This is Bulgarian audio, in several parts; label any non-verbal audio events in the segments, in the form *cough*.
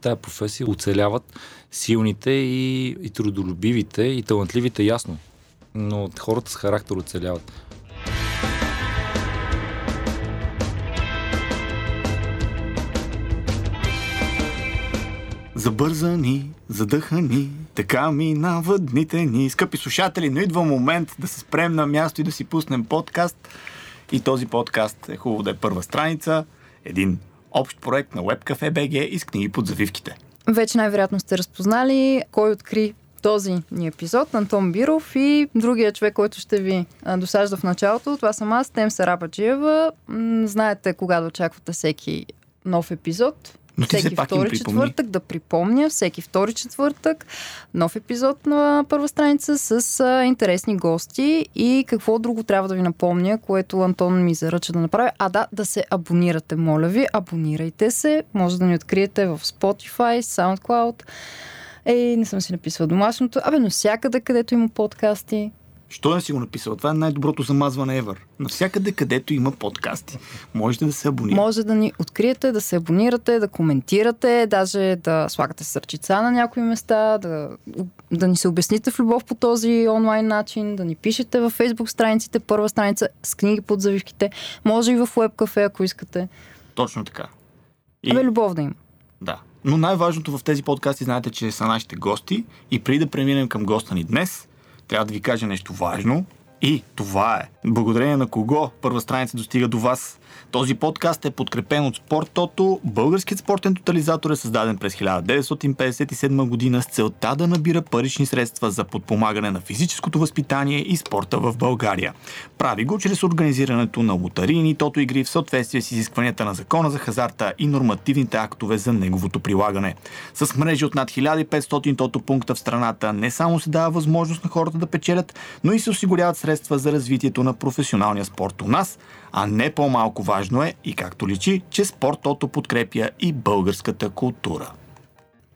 тази професия оцеляват силните и, и трудолюбивите и талантливите, ясно. Но хората с характер оцеляват. Забързани, задъхани, така минават дните ни. Скъпи слушатели, но идва момент да се спрем на място и да си пуснем подкаст. И този подкаст е хубаво да е първа страница, един общ проект на WebCafe BG и с книги под завивките. Вече най-вероятно сте разпознали кой откри този ни епизод, Антон Биров и другия човек, който ще ви досажда в началото. Това съм аз, Тем Сарабаджиева. Знаете кога да очаквате всеки нов епизод. Но ти всеки пак втори четвъртък, да припомня, всеки втори четвъртък, нов епизод на първа страница с а, интересни гости и какво друго трябва да ви напомня, което Антон ми заръча да направя. А да, да се абонирате, моля ви, абонирайте се, може да ни откриете в Spotify, SoundCloud. Ей, не съм си написала домашното. Абе, но всякъде, където има подкасти, Що не си го написал? Това е най-доброто замазване ever. Навсякъде, където има подкасти, можете да се абонирате. Може да ни откриете, да се абонирате, да коментирате, даже да слагате сърчица на някои места, да, да ни се обясните в любов по този онлайн начин, да ни пишете във фейсбук страниците, първа страница с книги под завивките, може и в веб кафе, ако искате. Точно така. И... Абе, любов да има. Да. Но най-важното в тези подкасти, знаете, че са нашите гости. И преди да преминем към госта ни днес, трябва да ви кажа нещо важно. И това е. Благодарение на кого първа страница достига до вас този подкаст е подкрепен от Спорттото. Българският спортен тотализатор е създаден през 1957 година с целта да набира парични средства за подпомагане на физическото възпитание и спорта в България. Прави го чрез организирането на лотарийни тото игри в съответствие с изискванията на закона за хазарта и нормативните актове за неговото прилагане. С мрежи от над 1500 тото пункта в страната не само се дава възможност на хората да печелят, но и се осигуряват средства за развитието на професионалния спорт у нас, а не по-малко важно е и както личи, че спортото подкрепя и българската култура.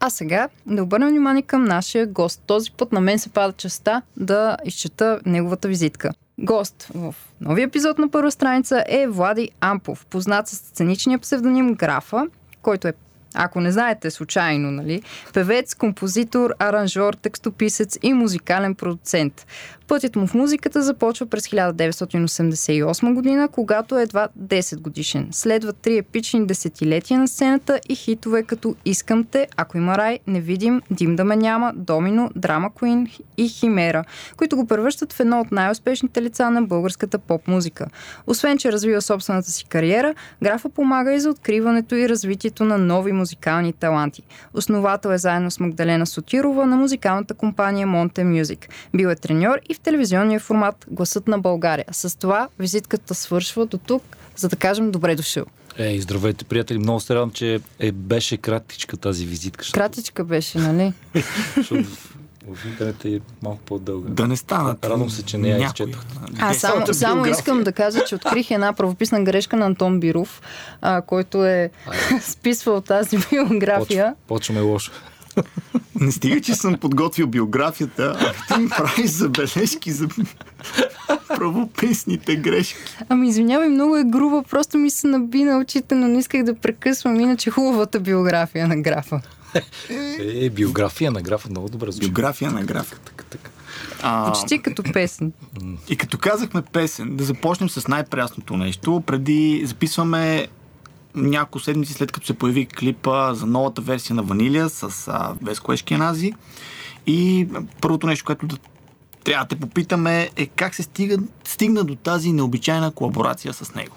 А сега да обърнем внимание към нашия гост. Този път на мен се пада честа да изчета неговата визитка. Гост в новия епизод на първа страница е Влади Ампов, познат с сценичния псевдоним Графа, който е ако не знаете случайно, нали? Певец, композитор, аранжор, текстописец и музикален продуцент. Пътят му в музиката започва през 1988 година, когато е едва 10 годишен. Следват три епични десетилетия на сцената и хитове като Искам те, Ако има рай, Не видим, Дим да ме няма, Домино, Драма Куин и Химера, които го превръщат в едно от най-успешните лица на българската поп-музика. Освен, че развива собствената си кариера, графа помага и за откриването и развитието на нови музикални таланти. Основател е заедно с Магдалена Сотирова на музикалната компания Monte Music. Бил е треньор и в телевизионния формат Гласът на България. С това визитката свършва до тук, за да кажем добре дошъл. Ей, здравейте, приятели. Много се радвам, че е, беше кратичка тази визитка. Кратичка беше, нали? *laughs* в интернет е малко по-дълга. Да не стана. Радвам се, че не я изчетох. А, само, само искам да кажа, че открих една правописна грешка на Антон Биров, а, който е *laughs* списвал тази биография. Почваме лошо. *laughs* Не стига, че съм подготвил биографията, а ти ми правиш забележки за правописните грешки. Ами извинявай, много е груба, просто ми се наби на очите, но не исках да прекъсвам, иначе хубавата биография на графа. Е, биография на графа, много добре звучи. Биография на графа. Така, така. А, Почти като песен. И като казахме песен, да започнем с най-прясното нещо. Преди записваме няколко седмици след като се появи клипа за новата версия на Ванилия с а, Веско Ешкенази. И първото нещо, което да трябва да те попитаме е как се стига, стигна до тази необичайна колаборация с него.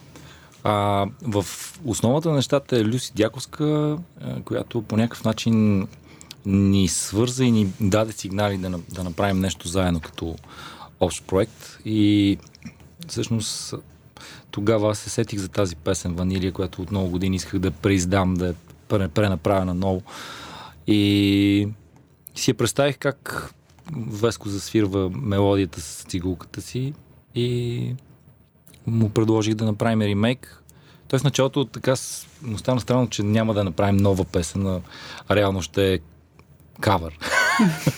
А, в основата на нещата е Люси Дяковска, която по някакъв начин ни свърза и ни даде сигнали да, да направим нещо заедно като общ проект. И всъщност тогава аз се сетих за тази песен Ванилия, която от много години исках да преиздам, да я пренаправя на ново. И си я представих как Веско засвирва мелодията с цигулката си и му предложих да направим ремейк. В началото така му стана странно, че няма да направим нова песен, а реално ще е кавър.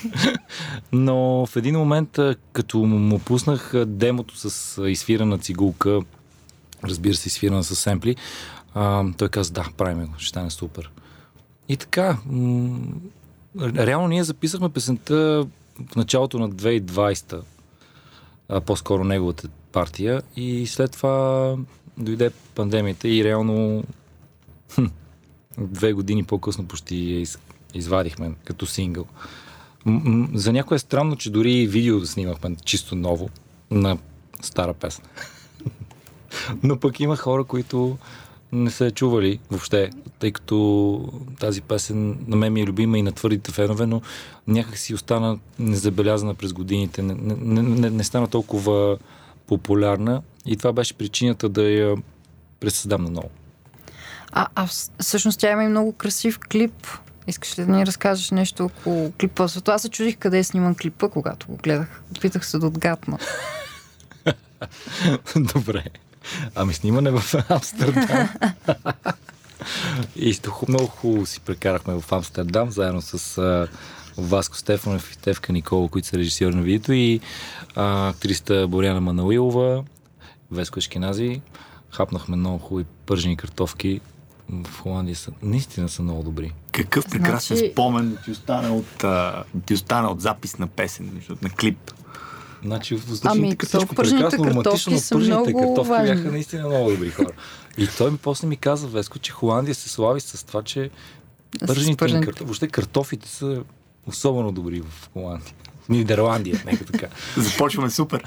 *laughs* Но в един момент, като му пуснах демото с изфирана цигулка, разбира се, изфирана с семпли, той каза, да, правим го, ще стане супер. и така, м- реално ние записахме песента в началото на 2020, а, по-скоро неговата партия и след това дойде пандемията и реално хм, две години по-късно почти я из, извадихме като сингъл. За някой е странно, че дори видео снимахме чисто ново на стара песен. Но пък има хора, които не са я чували въобще, тъй като тази песен на мен ми е любима и на твърдите фенове, но някак си остана незабелязана през годините. Не, не, не, не стана толкова популярна и това беше причината да я пресъздам на ново. А, а всъщност тя има и много красив клип. Искаш ли да ни разкажеш нещо около клипа? Зато аз се чудих къде е сниман клипа, когато го гледах. Опитах се да отгадна. *laughs* Добре. Ами снимане в Амстердам. и много хубаво си прекарахме в Амстердам, заедно с а, Васко Стефанов и Тевка Никола, които са режисьори на видеото и а, актриста Боряна Манауилова, Веско Ешкенази. Хапнахме много хубави пържени картофки. В Холандия са, наистина са много добри. Какъв прекрасен значи... спомен ти остана от, а, ти остана от запис на песен, на клип. Значи в ами, всичко прекрасно, романтично, но пържените картофки важни. бяха наистина много добри хора. И той ми после ми каза, Веско, че Холандия се слави с това, че пържените картофи, въобще картофите са особено добри в Холандия. В Нидерландия, нека така. *laughs* Започваме супер.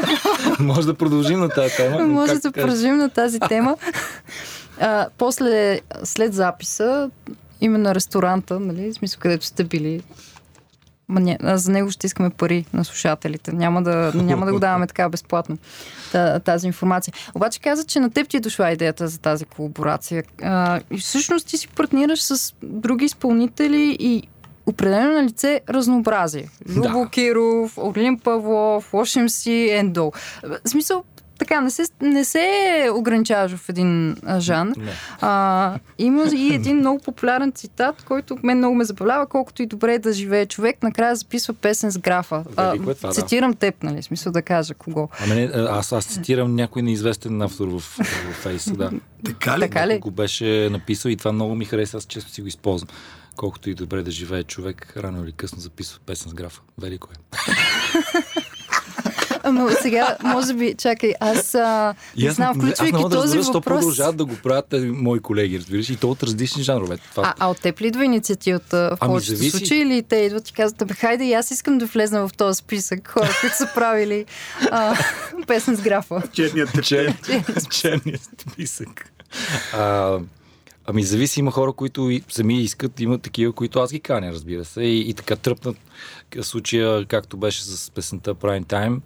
*laughs* Може да продължим на тази тема. Може да продължим на тази тема. *laughs* А, после, след записа, именно ресторанта, нали, в смисъл където сте били, Ма за него ще искаме пари на слушателите. Няма да, няма да го даваме така безплатно тази информация. Обаче каза, че на теб ти е дошла идеята за тази колаборация. А, и всъщност ти си партнираш с други изпълнители и определено на лице разнообразие. Любо да. Киров, Орлин Павлов, Лошем си, Ендо. В смисъл, така, не се, не се ограничаваш в един жанр. А, има и един много популярен цитат, който мен много ме забавлява, колкото и добре е да живее човек, накрая записва песен с графа. А, е това, цитирам да. теб, нали, смисъл да кажа кого. А не, аз, аз цитирам някой неизвестен автор в, в Фейса, да. така ли? Така ли? Го беше написал и това много ми хареса, аз често си го използвам. Колкото и добре да живее човек, рано или късно записва песен с графа. Велико е. *laughs* Ама сега, може би, чакай, аз а, не знам, включвайки аз този да въпрос... продължават да го правят тези мои колеги, разбираш, и то от различни жанрове. Това... А, а от теб ли идва инициативата в ами, повечето зависи... случаи или те идват и казват, бе, хайде и аз искам да влезна в този списък хора, които са правили а, песен с графа. Черният, черният списък. А, Ами зависи, има хора, които и сами искат, има такива, които аз ги каня, разбира се. И, и така тръпнат случая, както беше с песента Prime Time.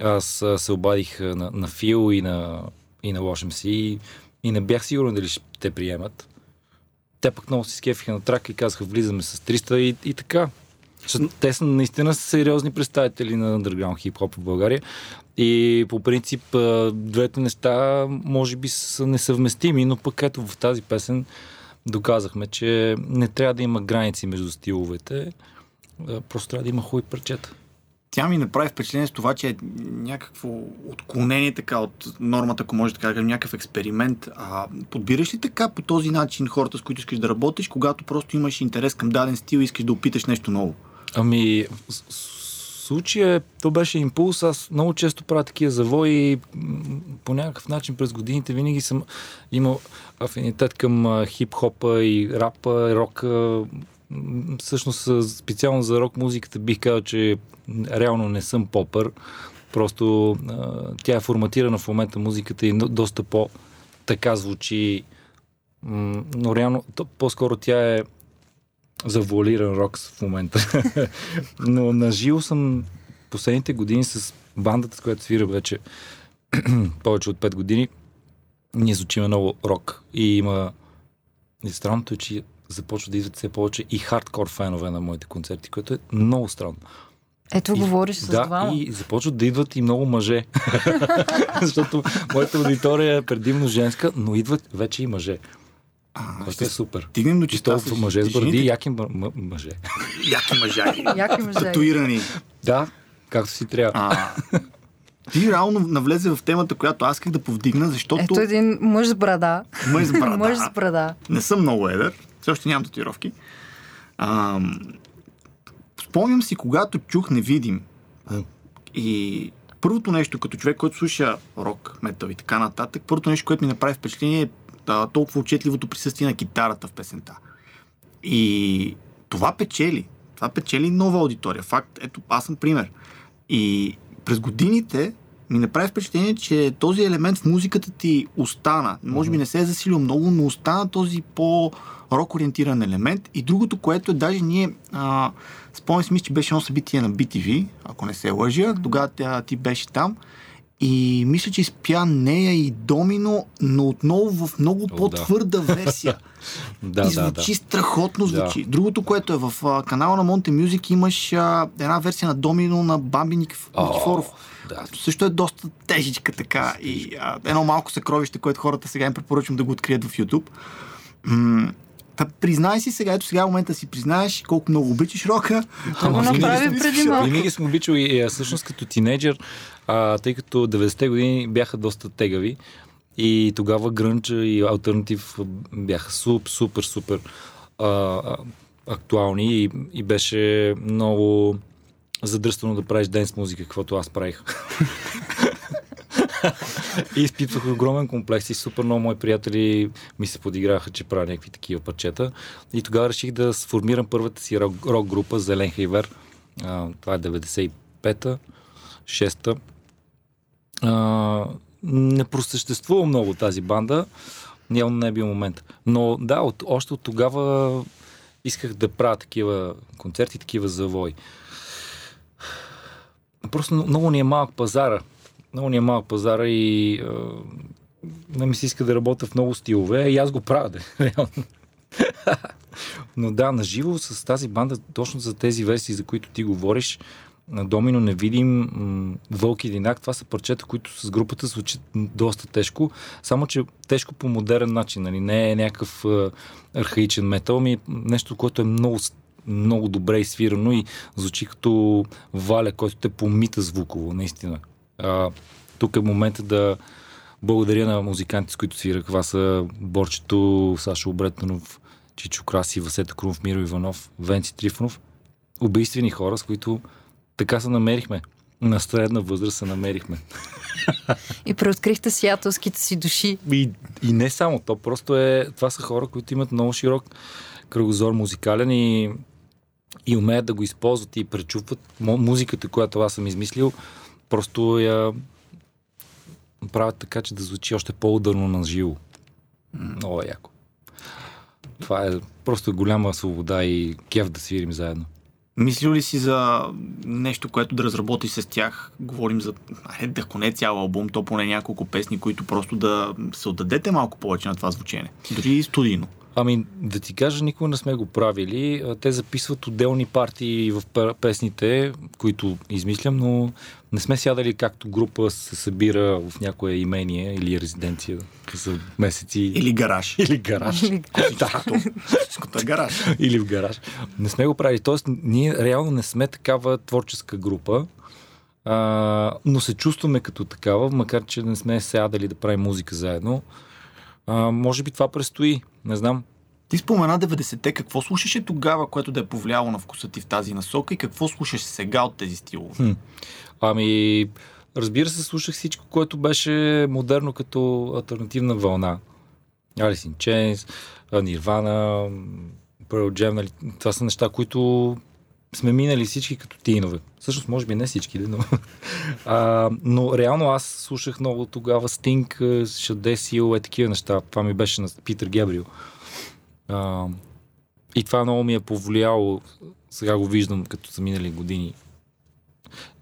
Аз се обадих на, на Фил и на, и на Лошем си и, и не бях сигурен дали ще те приемат. Те пък много си скефиха на трака и казаха влизаме с 300 и, и така. Те са наистина сериозни представители на underground хип-хоп в България. И по принцип двете неща може би са несъвместими, но пък ето в тази песен доказахме, че не трябва да има граници между стиловете, просто трябва да има хубави парчета. Тя ми направи впечатление с това, че е някакво отклонение така от нормата, ако може да кажем, някакъв експеримент. А, подбираш ли така по този начин хората, с които искаш да работиш, когато просто имаш интерес към даден стил и искаш да опиташ нещо ново? Ами, случая то беше импулс. Аз много често правя такива завои и по някакъв начин през годините винаги съм имал афинитет към хип-хопа и рапа, рока. Всъщност специално за рок музиката бих казал, че реално не съм попър. Просто тя е форматирана в момента музиката и доста по така звучи. но реално по-скоро тя е завуалиран рок в момента. *laughs* Но на живо съм последните години с бандата, с която свира вече *clears throat* повече от 5 години. Ние звучиме много рок и има... И странното е, че започва да идват все повече и хардкор фенове на моите концерти, което е много странно. Ето и, говориш с да, двама. и започват да идват и много мъже. *laughs* Защото моята аудитория е предимно женска, но идват вече и мъже. А, което е супер. Стигнем до чиста с мъже с бради, яки мъже. *laughs* яки мъже. яки мъже. Татуирани. Да, както си трябва. А, ти реално навлезе в темата, която аз исках да повдигна, защото... Ето един мъж с брада. Мъж с брада. *laughs* мъж с брада. Не съм много едър. Все още нямам татуировки. А, спомням си, когато чух Невидим и първото нещо, като човек, който слуша рок, метал и така нататък, първото нещо, което ми направи впечатление е а, толкова отчетливото присъствие на китарата в песента. И това печели. Това печели нова аудитория. Факт, ето, аз съм пример. И през годините ми направи впечатление, че този елемент в музиката ти остана. Може би не се е засилил много, но остана този по-рок ориентиран елемент. И другото, което е, даже ние, а, спомням си, мисля, че беше едно събитие на BTV, ако не се лъжа, тогава тя, ти беше там. И мисля, че изпя нея и Домино, но отново в много О, по-твърда версия. *laughs* Да, и да, звучи да. страхотно звучи. Да. Другото, което е в а, канала на Monte Music имаш а, една версия на Домино на Бамби Никиф... О, Никифоров. да. Също е доста тежичка така и а, едно малко съкровище, което хората сега им препоръчвам да го открият в YouTube. М- Та признай си сега, ето сега е момента си признаеш колко много обичаш рока. Да го направи преди малко. Винаги съм обичал и, а, всъщност като тинейджър, а, тъй като 90-те години бяха доста тегави и тогава грънча и альтернатив бяха супер, супер, супер а, актуални и, и беше много задръствано да правиш ден с музика, каквото аз правих. *laughs* и изпитвах огромен комплекс и супер много мои приятели ми се подиграха, че правя някакви такива парчета. И тогава реших да сформирам първата си рок, група Зелен Хайвер. А, това е 95-та, 6-та. А, не просъществува много тази банда. Явно не е бил момент. Но да, от, още от тогава исках да правя такива концерти, такива завои. Просто много ни е малък пазара. Много ни е малък пазара и а, не ми се иска да работя в много стилове. И аз го правя, да. *laughs* Но да, наживо с тази банда, точно за тези версии, за които ти говориш, на Домино не видим м- Вълк и Динак. Това са парчета, които с групата звучат доста тежко. Само, че тежко по модерен начин. Нали? Не е някакъв архаичен метал, ми е нещо, което е много, много добре изсвирано и звучи като валя, който те помита звуково, наистина. А, тук е момента да благодаря на музиканти, с които свирах. Това са Борчето, Сашо Обретанов, Чичо Краси, Васета Крумов, Миро Иванов, Венци Трифонов. Убийствени хора, с които така се намерихме. На средна възраст се намерихме. И преоткрихте сиятелските си души. И, и не само то, просто е... Това са хора, които имат много широк кръгозор музикален и, и умеят да го използват и пречупват музиката, която аз съм измислил. Просто я правят така, че да звучи още по-ударно на живо. Много яко. Това е просто голяма свобода и кеф да свирим заедно. Мислил ли си за нещо, което да разработиш с тях? Говорим за, айде, ако не цял албум, то поне няколко песни, които просто да се отдадете малко повече на това звучение. Дори и студийно. Ами, да ти кажа, никога не сме го правили. Те записват отделни партии в пе- песните, които измислям, но не сме сядали както група се събира в някое имение или резиденция за месеци. Или гараж. или гараж. Или- да. Всичкото е гараж. или в гараж. Не сме го правили. Тоест, ние реално не сме такава творческа група, а, но се чувстваме като такава, макар че не сме сядали да правим музика заедно. А, може би това предстои. Не знам. Ти спомена 90-те. Какво слушаше тогава, което да е повлияло на вкуса ти в тази насока и какво слушаш сега от тези стилове? Хм. Ами, разбира се, слушах всичко, което беше модерно като альтернативна вълна. Alice in Chains, Nirvana, Pearl Jam, нали? това са неща, които сме минали всички като тинове. Всъщност, може би не всички, но... *laughs* а, но реално аз слушах много тогава Sting, Шаде Сил, е такива неща. Това ми беше на Питър Гебрил. А, и това много ми е повлияло. Сега го виждам, като са минали години.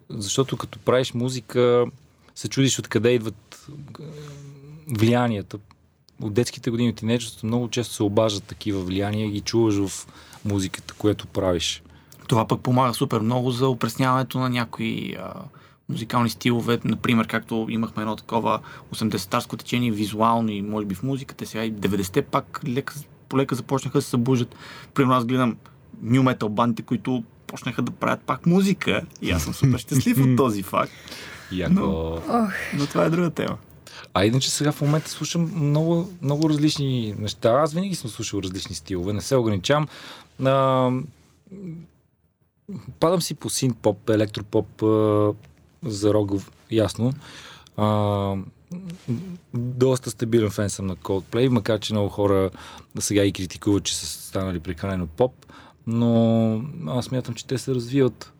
Защото като правиш музика, се чудиш откъде идват влиянията. От детските години, от тинейджерството много често се обаждат такива влияния и ги чуваш в музиката, което правиш. Това пък помага супер много за опресняването на някои а, музикални стилове. Например, както имахме едно такова 80-тарско течение визуално и може би в музиката, сега и 90-те пак лека, полека започнаха да се събуждат. Примерно аз гледам ню метал бандите, които почнаха да правят пак музика и аз съм супер щастлив от *laughs* този факт. Яко... Ох, Но това е друга тема. А иначе сега в момента слушам много, много различни неща. Аз винаги съм слушал различни стилове, не се ограничавам. А, падам си по син поп, електропоп, за рогов, ясно. А, доста стабилен фен съм на Coldplay, макар че много хора сега и критикуват, че са станали прекалено поп, но аз мятам, че те се развиват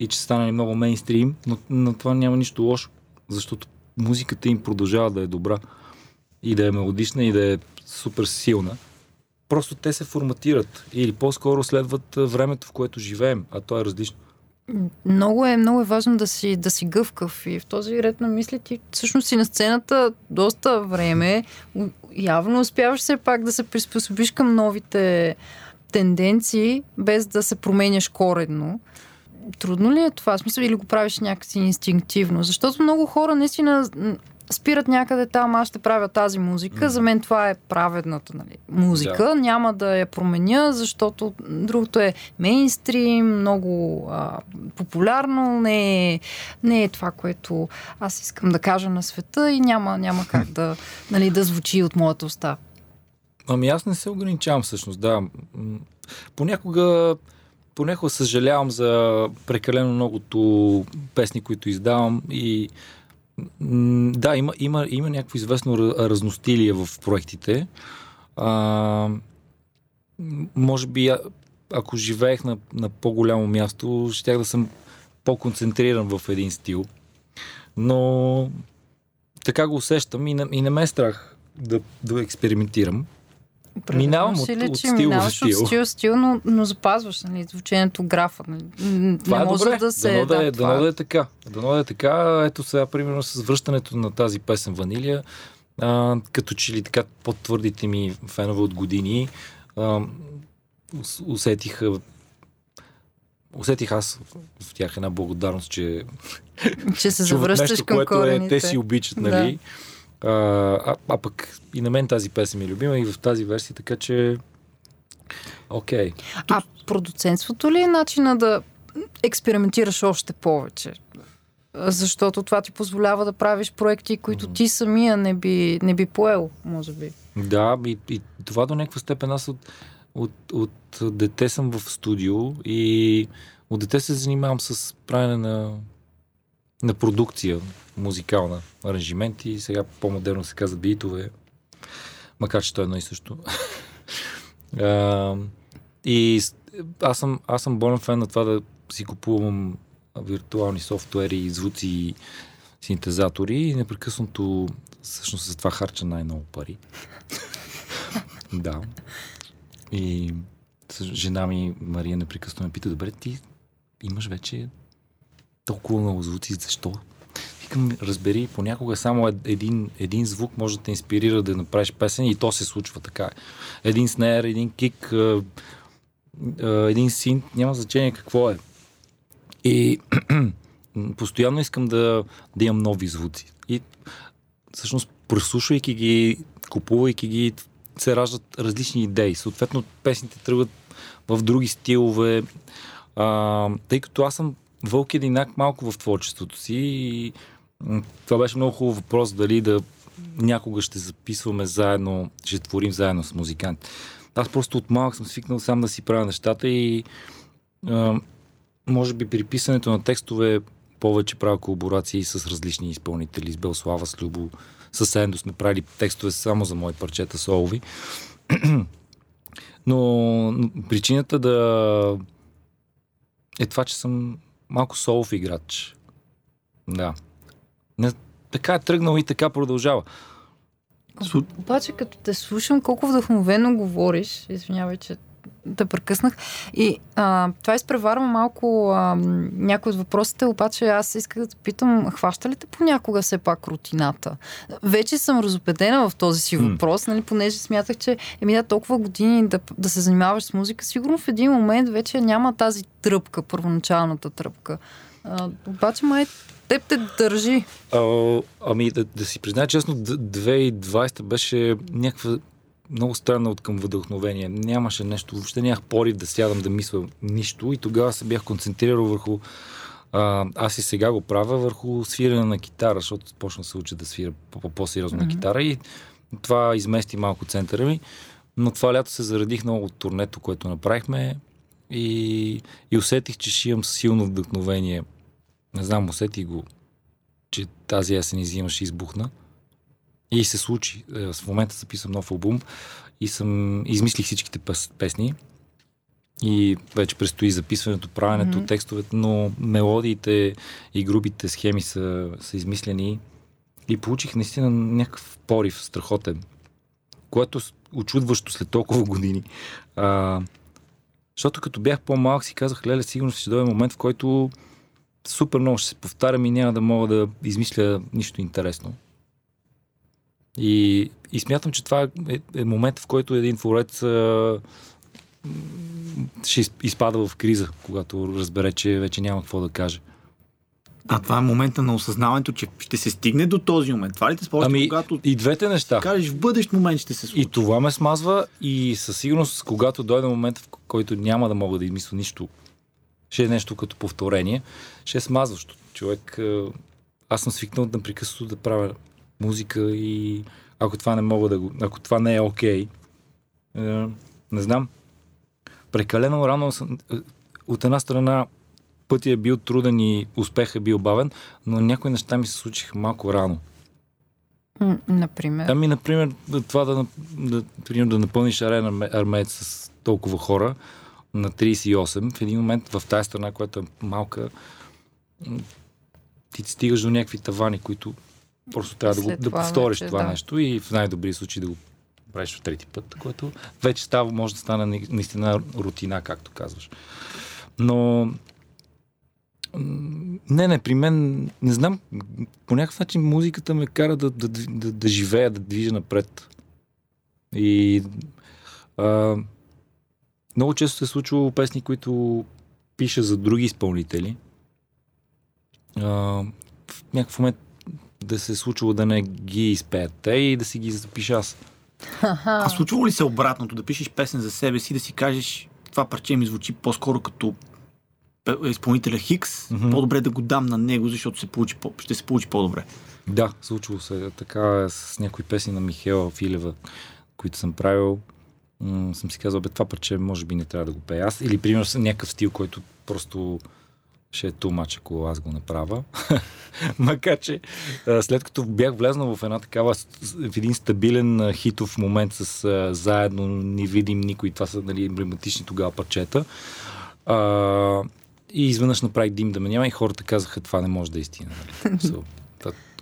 и че са станали много мейнстрим, но на това няма нищо лошо, защото музиката им продължава да е добра и да е мелодична и да е супер силна. Просто те се форматират или по-скоро следват времето, в което живеем, а то е различно. Много е, много е важно да си, да си гъвкав и в този ред на мисли ти всъщност си на сцената доста време. Явно успяваш все пак да се приспособиш към новите тенденции, без да се променяш коредно. Трудно ли е това? Смисъл или го правиш някакси инстинктивно? Защото много хора наистина спират някъде там, аз ще правя тази музика. Mm. За мен това е праведната нали, музика. Да. Няма да я променя, защото другото е мейнстрим, много а, популярно, не е, не е това, което аз искам да кажа на света и няма, няма как *laughs* да, нали, да звучи от моята уста. Ами аз не се ограничавам всъщност, да. Понякога понякога съжалявам за прекалено многото песни, които издавам и да, има, има, има някакво известно разностилие в проектите. А, може би, ако живеех на, на по-голямо място, щях да съм по-концентриран в един стил. Но така го усещам и не, и не ме е страх да, да експериментирам. Минавам от, от стил минаваш в стил. от стил стил, но, но запазваш нали, звучението графа. Нали. Това не е може добре. да се... Дано да, да, е, това... дано да е така. Дано да е така. Ето сега, примерно, с връщането на тази песен Ванилия, а, като че ли така по-твърдите ми фенове от години а, усетиха усетих аз в тях една благодарност, че че се завръщаш нещо, към което корените. Е, те си обичат, нали? Да. А, а, а пък и на мен тази песен ми е любима и в тази версия, така че окей. Okay. А продуцентството ли е начина да експериментираш още повече? Защото това ти позволява да правиш проекти, които ти самия не би, не би поел, може би. Да, и, и това до някаква степен аз от, от, от дете съм в студио и от дете се занимавам с правене на, на продукция музикална, аранжименти, сега по-модерно се казва битове, макар че то е едно и също. *laughs* а, и аз съм, аз съм болен фен на това да си купувам виртуални софтуери, звуци и синтезатори и непрекъснато всъщност за това харча най-много пари. *laughs* да. И жена ми Мария непрекъснато ме пита, добре, ти имаш вече толкова много звуци, защо? Викам, разбери, понякога само един, един звук може да те инспирира да направиш песен и то се случва така. Един снер, един кик, един синт, няма значение какво е. И *clears throat* постоянно искам да, да имам нови звуци. И всъщност, прослушвайки ги, купувайки ги, се раждат различни идеи. Съответно, песните тръгват в други стилове. А, тъй като аз съм вълк единак малко в творчеството си и това беше много хубав въпрос, дали да някога ще записваме заедно, ще творим заедно с музиканти. Аз просто от малък съм свикнал сам да си правя нещата и а, може би при писането на текстове повече правя колаборации с различни изпълнители, с Белслава, с Любо, с Ендо сме правили текстове само за мои парчета солови. *clears throat* Но причината да е това, че съм малко солов играч. Да. Не, така е тръгнал и така продължава. Обаче, като те слушам, колко вдъхновено говориш, извинявай, че да прекъснах. И а, това изпреварва малко а, някои от въпросите, обаче аз исках да питам, хваща ли те понякога все пак рутината? Вече съм разопедена в този си въпрос, mm. нали, понеже смятах, че еми да толкова години да, да се занимаваш с музика, сигурно в един момент вече няма тази тръпка, първоначалната тръпка. А, обаче май теб те държи? А, ами да, да си призная честно, 2020 беше някаква много странна от към вдъхновение. Нямаше нещо, въобще нямах порив да сядам да мисля нищо и тогава се бях концентрирал върху А, аз и сега го правя върху свирене на китара, защото почна се уча да свира по-сериозно mm-hmm. на китара и това измести малко центъра ми. Но това лято се заредих много от турнето, което направихме и, и усетих, че ще имам силно вдъхновение. Не знам, усетих го, че тази есен и зима ще избухна. И се случи. Е, в момента записвам нов албум и съм измислих всичките пес, песни. И вече предстои записването, правенето, mm-hmm. текстовете, но мелодиите и грубите схеми са, са измислени. И получих наистина някакъв порив, страхотен, което очудващо след толкова години. А, защото като бях по-малък си казах, леле, сигурно ще дойде момент, в който супер много ще се повтарям и няма да мога да измисля нищо интересно. И, и смятам, че това е, е момент, в който един творец ще изпада в криза, когато разбере, че вече няма какво да каже. А това е момента на осъзнаването, че ще се стигне до този момент. Това ли те спомня, ами, когато и двете неща. кажеш в бъдещ момент ще се случи? И това ме смазва и със сигурност, когато дойде момент, в който няма да мога да измисля нищо, ще е нещо като повторение, ще е смазващо. Човек, аз съм свикнал да прекъснато да правя музика и ако това не мога да го, ако това не е окей, okay, не знам, прекалено рано съм, от една страна пътя е бил труден и успех е бил бавен, но някои неща ми се случиха малко рано. Например? Ами, например, това да, да, пример, да напълниш арена армеец с толкова хора на 38, в един момент в тази страна, която е малка, ти стигаш до някакви тавани, които просто трябва да, го, да повториш вече, това да. нещо и в най-добрия случай да го правиш в трети път, което вече става, може да стане наистина рутина, както казваш. Но не, не, при мен, не знам, по някакъв начин музиката ме кара да, да, да, да живея, да движа напред. И а, много често се е случва песни, които пиша за други изпълнители. А, в някакъв момент да се е случило да не ги изпеят те и да си ги запиша аз. А случва ли се обратното, да пишеш песен за себе си, да си кажеш това парче ми звучи по-скоро като изпълнителя Хикс, mm-hmm. по-добре да го дам на него, защото се получи, ще се получи по-добре. Да, случва се така с някои песни на Михела Филева, които съм правил. М- съм си казал, бе, това парче може би не трябва да го пея аз. Или, примерно, някакъв стил, който просто ще е тумач, ако аз го направя. *laughs* Макар, че след като бях влезнал в една такава, в един стабилен хитов момент с заедно, не видим никой, това са нали, емблематични тогава парчета, а, и изведнъж направих дим да ме няма и хората казаха, това не може да е истина. Нали? *laughs*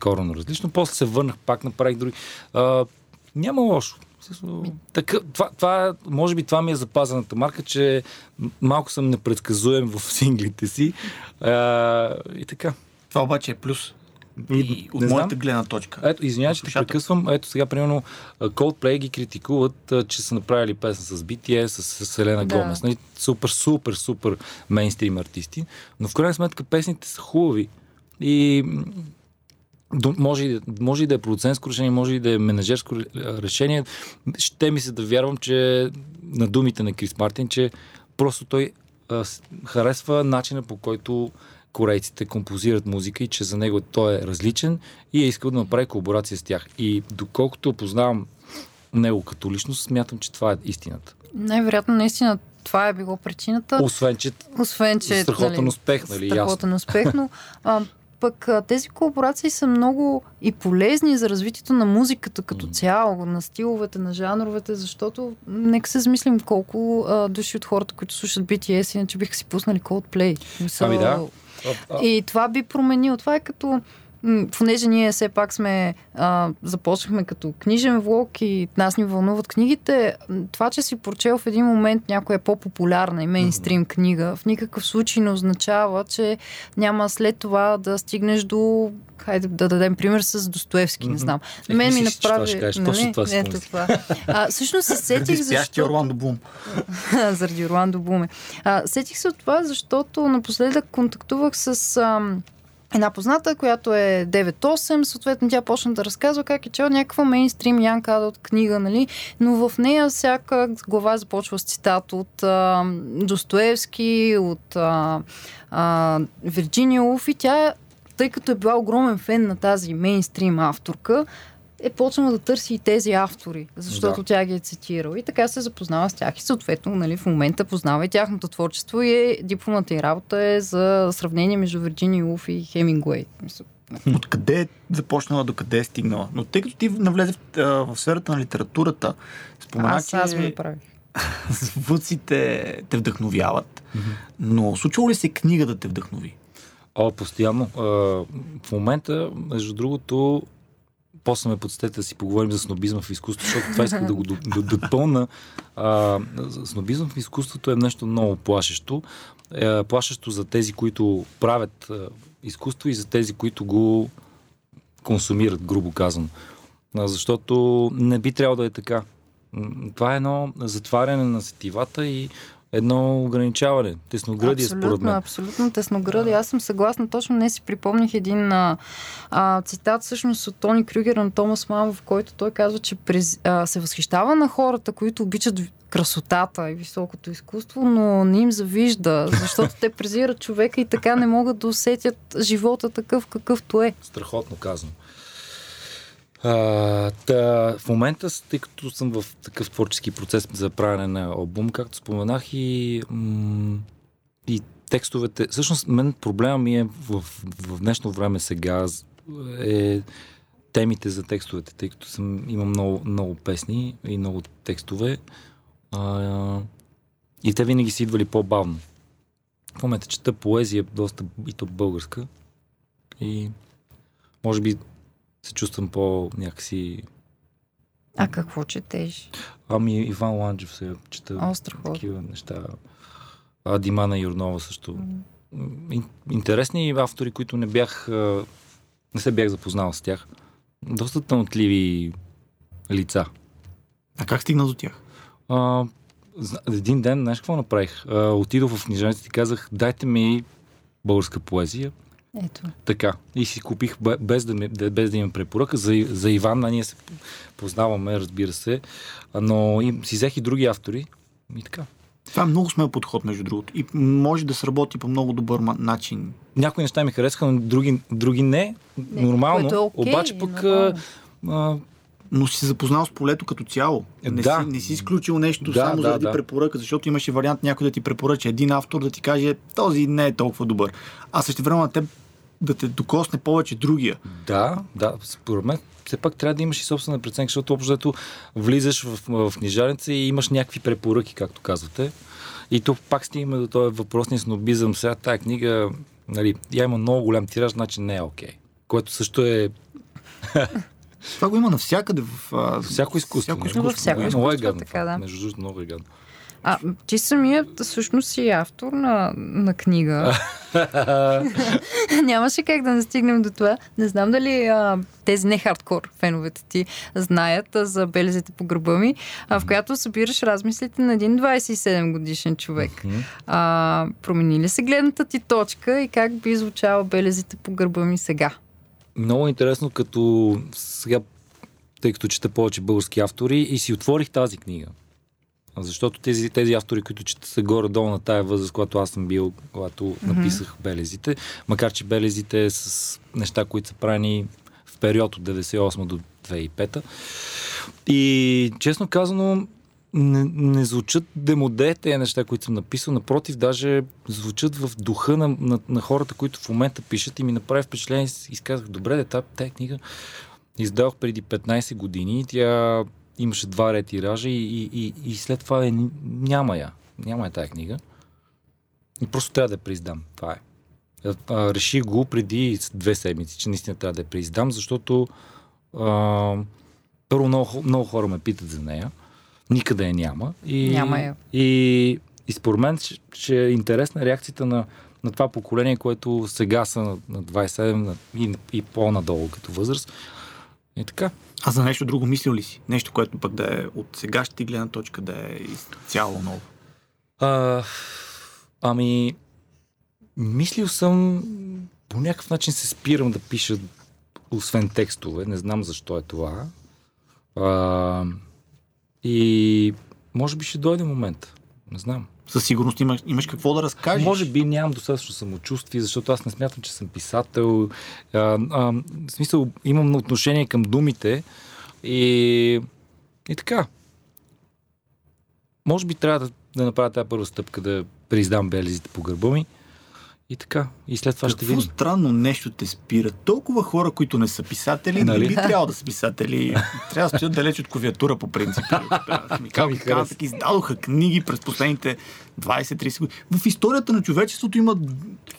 коренно различно. После се върнах, пак направих други. А, няма лошо. Така, това, това, може би това ми е запазената марка, че малко съм непредсказуем в *laughs* синглите си. А, и така. Това обаче е плюс. И, и от моята гледна точка. Ето, извинявай, че те прекъсвам. Ето сега, примерно, Coldplay ги критикуват, че са направили песен с BTS, с, с Селена да. Гомес. Нали? Супер, супер, супер мейнстрим артисти. Но в крайна сметка песните са хубави. И може, може и да е продуцентско решение, може и да е менеджерско решение. Ще ми се да вярвам, че на думите на Крис Мартин, че просто той а, харесва начина по който корейците композират музика и че за него той е различен и е искал да направи колаборация с тях. И доколкото познавам него като личност, смятам, че това е истината. Най-вероятно наистина това е било причината. Освен, че, Освен, че страхотен нали, успех, нали? Страхотен успех, но *laughs* а, пък тези колаборации са много и полезни за развитието на музиката като цяло, на стиловете, на жанровете, защото нека се замислим колко а, души от хората, които слушат BTS, иначе биха си пуснали Coldplay. Мисъл, ами да. И това би променило. Това е като понеже ние все пак сме а, започнахме като книжен влог и нас ни вълнуват книгите, това, че си прочел в един момент някоя по-популярна и мейнстрим книга, в никакъв случай не означава, че няма след това да стигнеш до хайде да дадем пример с Достоевски, не знам. Е, Мен ми направи... Това ще нали? това Ето това. А, всъщност се *laughs* сетих, защото... Орландо Бум. *laughs* Заради Орландо Бум. А, сетих се от това, защото напоследък контактувах с... Ам една позната, която е 9-8, съответно тя почна да разказва как е чел някаква мейнстрим Янка от книга, нали? но в нея всяка глава започва с цитат от а, Достоевски, от а, а, Вирджиния Уф и тя, тъй като е била огромен фен на тази мейнстрим авторка, е почнала да търси и тези автори, защото да. тя ги е цитирала. И така се запознава с тях и съответно нали, в момента познава и тяхното творчество и е, дипломата и работа е за сравнение между Вирджиния Уф и Хемингуей. Откъде е започнала, до къде е стигнала? Но тъй като ти навлезе в, в сферата на литературата, спомена, аз, аз го направих. *laughs* звуците те вдъхновяват. Mm-hmm. Но случва ли се книга да те вдъхнови? О, постоянно. В момента, между другото, после ме подстете да си поговорим за снобизма в изкуството, защото това исках да го допълна. А, снобизъм в изкуството е нещо много плашещо. Е, плашещо за тези, които правят а, изкуство и за тези, които го консумират, грубо казано. Защото не би трябвало да е така. Това е едно затваряне на сетивата и едно ограничаване. Тесногради абсолютно, според мен. Абсолютно, тесногради. Аз съм съгласна. Точно не си припомних един а, а, цитат всъщност от Тони Крюгер на Томас Ман, в който той казва, че през, а, се възхищава на хората, които обичат красотата и високото изкуство, но не им завижда, защото те презират човека и така не могат да усетят живота такъв какъвто е. Страхотно казвам. А, та, в момента, тъй като съм в такъв творчески процес за правене на албум, както споменах и, и текстовете. Всъщност, мен проблема ми е в, в днешно време сега е темите за текстовете, тъй като съм, имам много, много песни и много текстове. А, и те винаги са идвали по-бавно. В момента чета поезия, доста и то българска. И може би се чувствам по някакси... А какво четеш? Ами Иван Ланджев се чета О, такива неща. А Димана Юрнова също. Mm. Интересни автори, които не бях... Не се бях запознал с тях. Доста тънотливи лица. А как стигна до тях? А, един ден, знаеш какво направих? А, отидох в книжаницата и казах, дайте ми българска поезия. Ето. Така. И си купих, без да, ми, без да имам препоръка. За, за Иван, ние се познаваме, разбира се, но и, си взех и други автори. И така. Това е много смел подход, между другото. И може да сработи по много добър начин. Някои неща ми харесаха, но други, други не. не нормално. Е okay, обаче пък. А, а, но си се запознал с полето като цяло. Не, да. си, не си изключил нещо да, само да, заради да. препоръка, защото имаше вариант някой да ти препоръча един автор да ти каже този не е толкова добър. А също време на теб да те докосне повече другия. Да, да, според мен все пак трябва да имаш и собствена преценка, защото общо влизаш в, в книжарница и имаш някакви препоръки, както казвате. И тук пак стигаме до този въпросния снобизъм. Сега тази книга, нали, я има много голям тираж, значи не е окей. Okay. Което също е... *laughs* Това го има навсякъде в... Всяко изкуство. Всяко изкуство. Във всяко изкуство, много е гадно. Така, да. Между другото, много е гадно. А ти самият всъщност си автор на, на книга. *laughs* Нямаше как да не стигнем до това. Не знам дали а, тези не хардкор феновете ти знаят а, за белезите по гърба ми, а, в която събираш размислите на един 27 годишен човек. А, промени ли се гледната ти точка и как би звучала белезите по гърба ми сега? Много интересно, като сега, тъй като чета повече български автори и си отворих тази книга. Защото тези, тези автори, които чета са горе-долу на тая възраст, когато аз съм бил, когато mm-hmm. написах Белезите, макар че Белезите е с неща, които са правени в период от 98 до 2005. И честно казано, не, не звучат демоде тези неща, които съм написал. Напротив, даже звучат в духа на, на, на хората, които в момента пишат и ми направи впечатление изказах, добре, де, тази книга издавах преди 15 години. Тя имаше два ред тиража и, и, и, и след това е, няма я. Няма я тази книга. И просто трябва да я преиздам. Това е. А, реших го преди две седмици, че наистина трябва да я преиздам, защото а, първо много, много хора ме питат за нея. Никъде я няма. И, няма я. И, и според мен, че, че е интересна реакцията на, на това поколение, което сега са на, на 27 на, и, и по-надолу като възраст. И така. А за нещо друго мислил ли си? Нещо, което пък да е от сега ще ти гледна точка да е цяло ново? А, ами, мислил съм по някакъв начин се спирам да пиша, освен текстове. Не знам защо е това. А, и може би ще дойде момент. Не знам. Със сигурност имаш, имаш какво да разкажеш. Може би нямам достатъчно самочувствие, защото аз не смятам, че съм писател. А, а, в смисъл, имам отношение към думите и, и така. Може би трябва да, да направя тази първа стъпка, да прииздам белезите по гърба ми. И така. И след това Какво ще видим. странно нещо те спира? Толкова хора, които не са писатели, Нали? не би трябвало да са писатели. Трябва да стоят далеч от клавиатура по принцип. *laughs* Химикал ми и хареса. Кантък издадоха книги през последните 20-30 години. В историята на човечеството има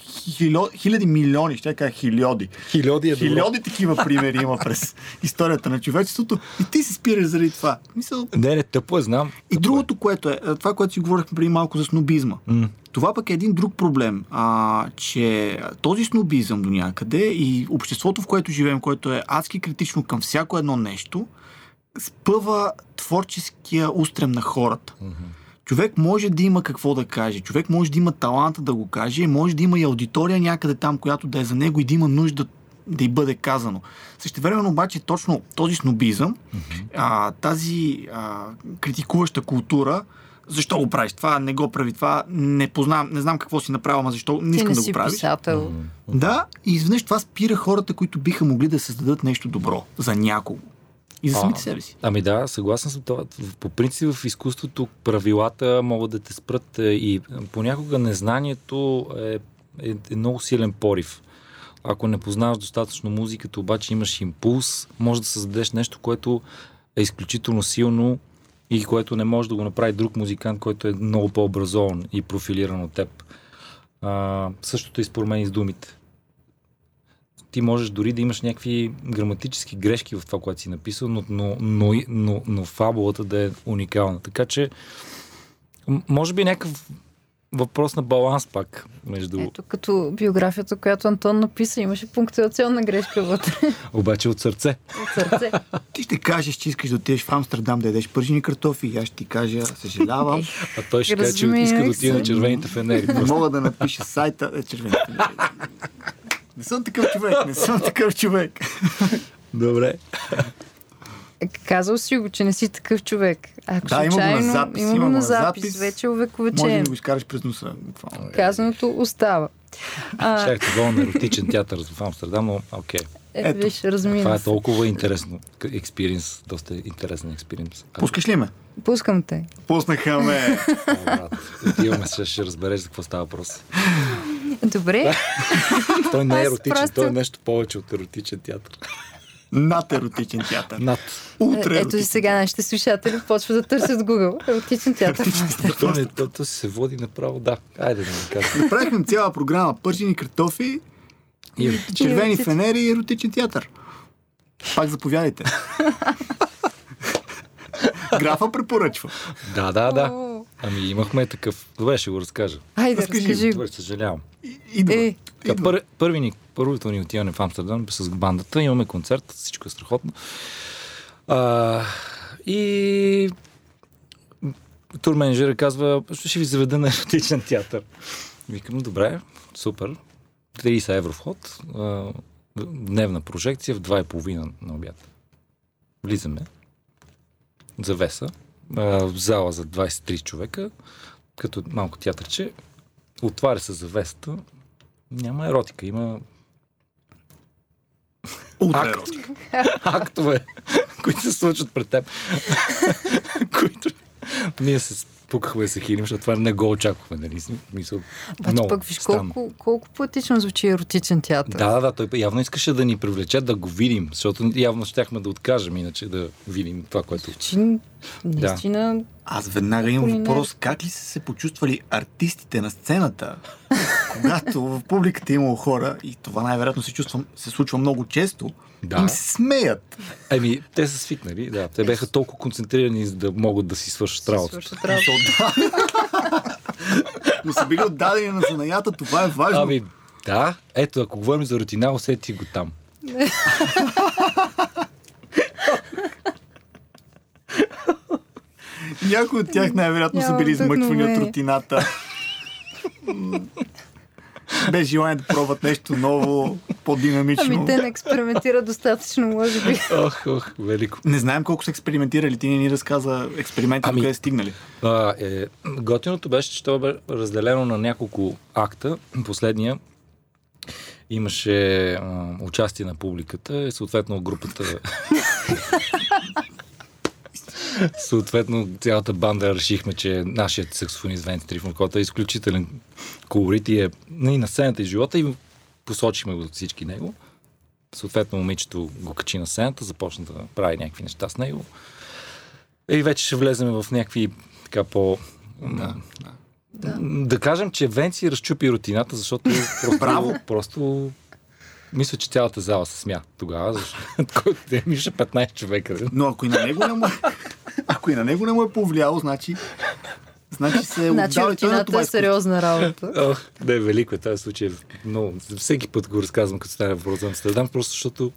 хило, хиляди милиони, ще кажа хиляди. Хиляди е. Хиляди такива примери има през историята на човечеството и ти се спираш заради това. Мисъл, Не, не, тъпо е, знам. и другото, което е, това, което си говорихме преди малко за снобизма. М. Това пък е един друг проблем, а, че този снобизъм до някъде и обществото, в което живеем, което е адски критично към всяко едно нещо, спъва творческия устрем на хората. Човек може да има какво да каже, човек може да има таланта да го каже, може да има и аудитория някъде там, която да е за него и да има нужда да й бъде казано. Същевременно обаче точно този снобизъм, а, тази а, критикуваща култура, защо го правиш това, не го прави това, не познавам, не знам какво си направил, ама защо не искам не да си го правиш. писател. Да, и изведнъж това спира хората, които биха могли да създадат нещо добро за някого. И за А, самите себе си. Ами да, съгласен съм това. По принцип в изкуството правилата могат да те спрат е, и понякога незнанието е, е, е много силен порив. Ако не познаваш достатъчно музиката, обаче имаш импулс, може да създадеш нещо, което е изключително силно и което не може да го направи друг музикант, който е много по-образован и профилиран от теб. А, същото е и според мен и с думите ти можеш дори да имаш някакви граматически грешки в това, което си написал, но, но, но, но, но фабулата да е уникална. Така че, може би някакъв въпрос на баланс пак между... Ето като биографията, която Антон написа, имаше пунктуационна грешка вътре *laughs* Обаче от сърце. от сърце. *laughs* Ти ще кажеш, че искаш да отидеш в Амстердам да ядеш пържени картофи и аз ще ти кажа, съжалявам, *laughs* А той ще каже, че иска да отиде на червените фенери. не мога да напиша сайта е червен. Не съм такъв човек, не съм такъв човек. Добре. Е, Казал си го, че не си такъв човек. Ако Да, има го на случайно, запис, има има го на запис, запис. вече Може увековечен. да го изкараш през носа. буквално. Казаното остава. А, Щях да на еротичен театър в Амстердам, но окей. е, Ето, виж, Това размина е се. толкова интересно експириенс, доста интересен експириенс. Пускаш ли ме? Пускам те. Пуснаха ме. Отиваме, ще, ще разбереш за какво става въпрос. Добре. *laughs* Той не е еротичен, просто- той е нещо повече от еротичен театър. Над еротичен театър. Над. Утре Ето и сега нашите слушатели почват да търсят Google. Еротичен театър. То, не, то, то се води направо, да. Айде да ми кажа. Направихме цяла програма. Пържени картофи, И еротичен. червени еротичен. фенери и еротичен театър. Пак заповядайте. Графа препоръчва. Да, да, да. Ами имахме такъв. Добре, ще го разкажа. Айде, Разкажи. Добре, съжалявам. И- Идва. Е. Идва. пър, първи ни, първото ни отиване в Амстердам с бандата, имаме концерт, всичко е страхотно. А, и турменеджера казва, ще ви заведа на еротичен театър. Викам, добре, супер. 30 евро вход, дневна прожекция в 2,5 на обяд. Влизаме, завеса, в зала за 23 човека, като малко театърче, отваря се завесата, няма еротика, има Утре Акт. еротика. *laughs* актове, *laughs* които се случват пред теб. *laughs* които *laughs* ние се спукахме да се хилим, защото това не го очаквахме, нали? Мисъл, Обаче много пък виж колко, колко поетично звучи еротичен театър. Да, да, да, той явно искаше да ни привлече да го видим, защото явно щяхме да откажем иначе да видим това, което... Звучи наистина Аз веднага имам въпрос. Как ли са се почувствали артистите на сцената, *laughs* когато в публиката е имало хора, и това най-вероятно се, чувства, се случва много често, Да. им се смеят. Еми, те са свикнали, да. Те бяха толкова концентрирани, за да могат да си свършат работа. Но са били отдадени на занаята, това е важно. Ами, да. Ето, ако говорим за рутина, усети го там. Някои от тях най-вероятно са били измъчвани от рутината. без желание да пробват нещо ново, по-динамично. Ами те не експериментират достатъчно, може би. *laughs* Ох, ох, велико. Не знаем колко са експериментирали. Ти не ни разказа експерименти, Ами- къде са стигнали. А, е, готиното беше, че то бе разделено на няколко акта. Последния имаше а, участие на публиката и съответно групата *laughs* съответно цялата банда решихме, че нашият саксофонист Венти Трифон, който е изключителен колорит и е и на сцената и живота и посочихме го всички него. Съответно момичето го качи на сцената, започна да прави някакви неща с него. И вече ще влезем в някакви така по... Да, да. Да. Да кажем, че Венци разчупи рутината, защото просто, *laughs* Браво! просто мисля, че цялата зала се смя тогава, защото *laughs* който те имаше 15 човека. Но ако и на него не му е, ако и на него не му е повлияло, значи, значи се е Значи рутината това е сериозна работа. Ох, да е велико е този случай. Но всеки път го разказвам, като стане въпрос за Амстердам, просто защото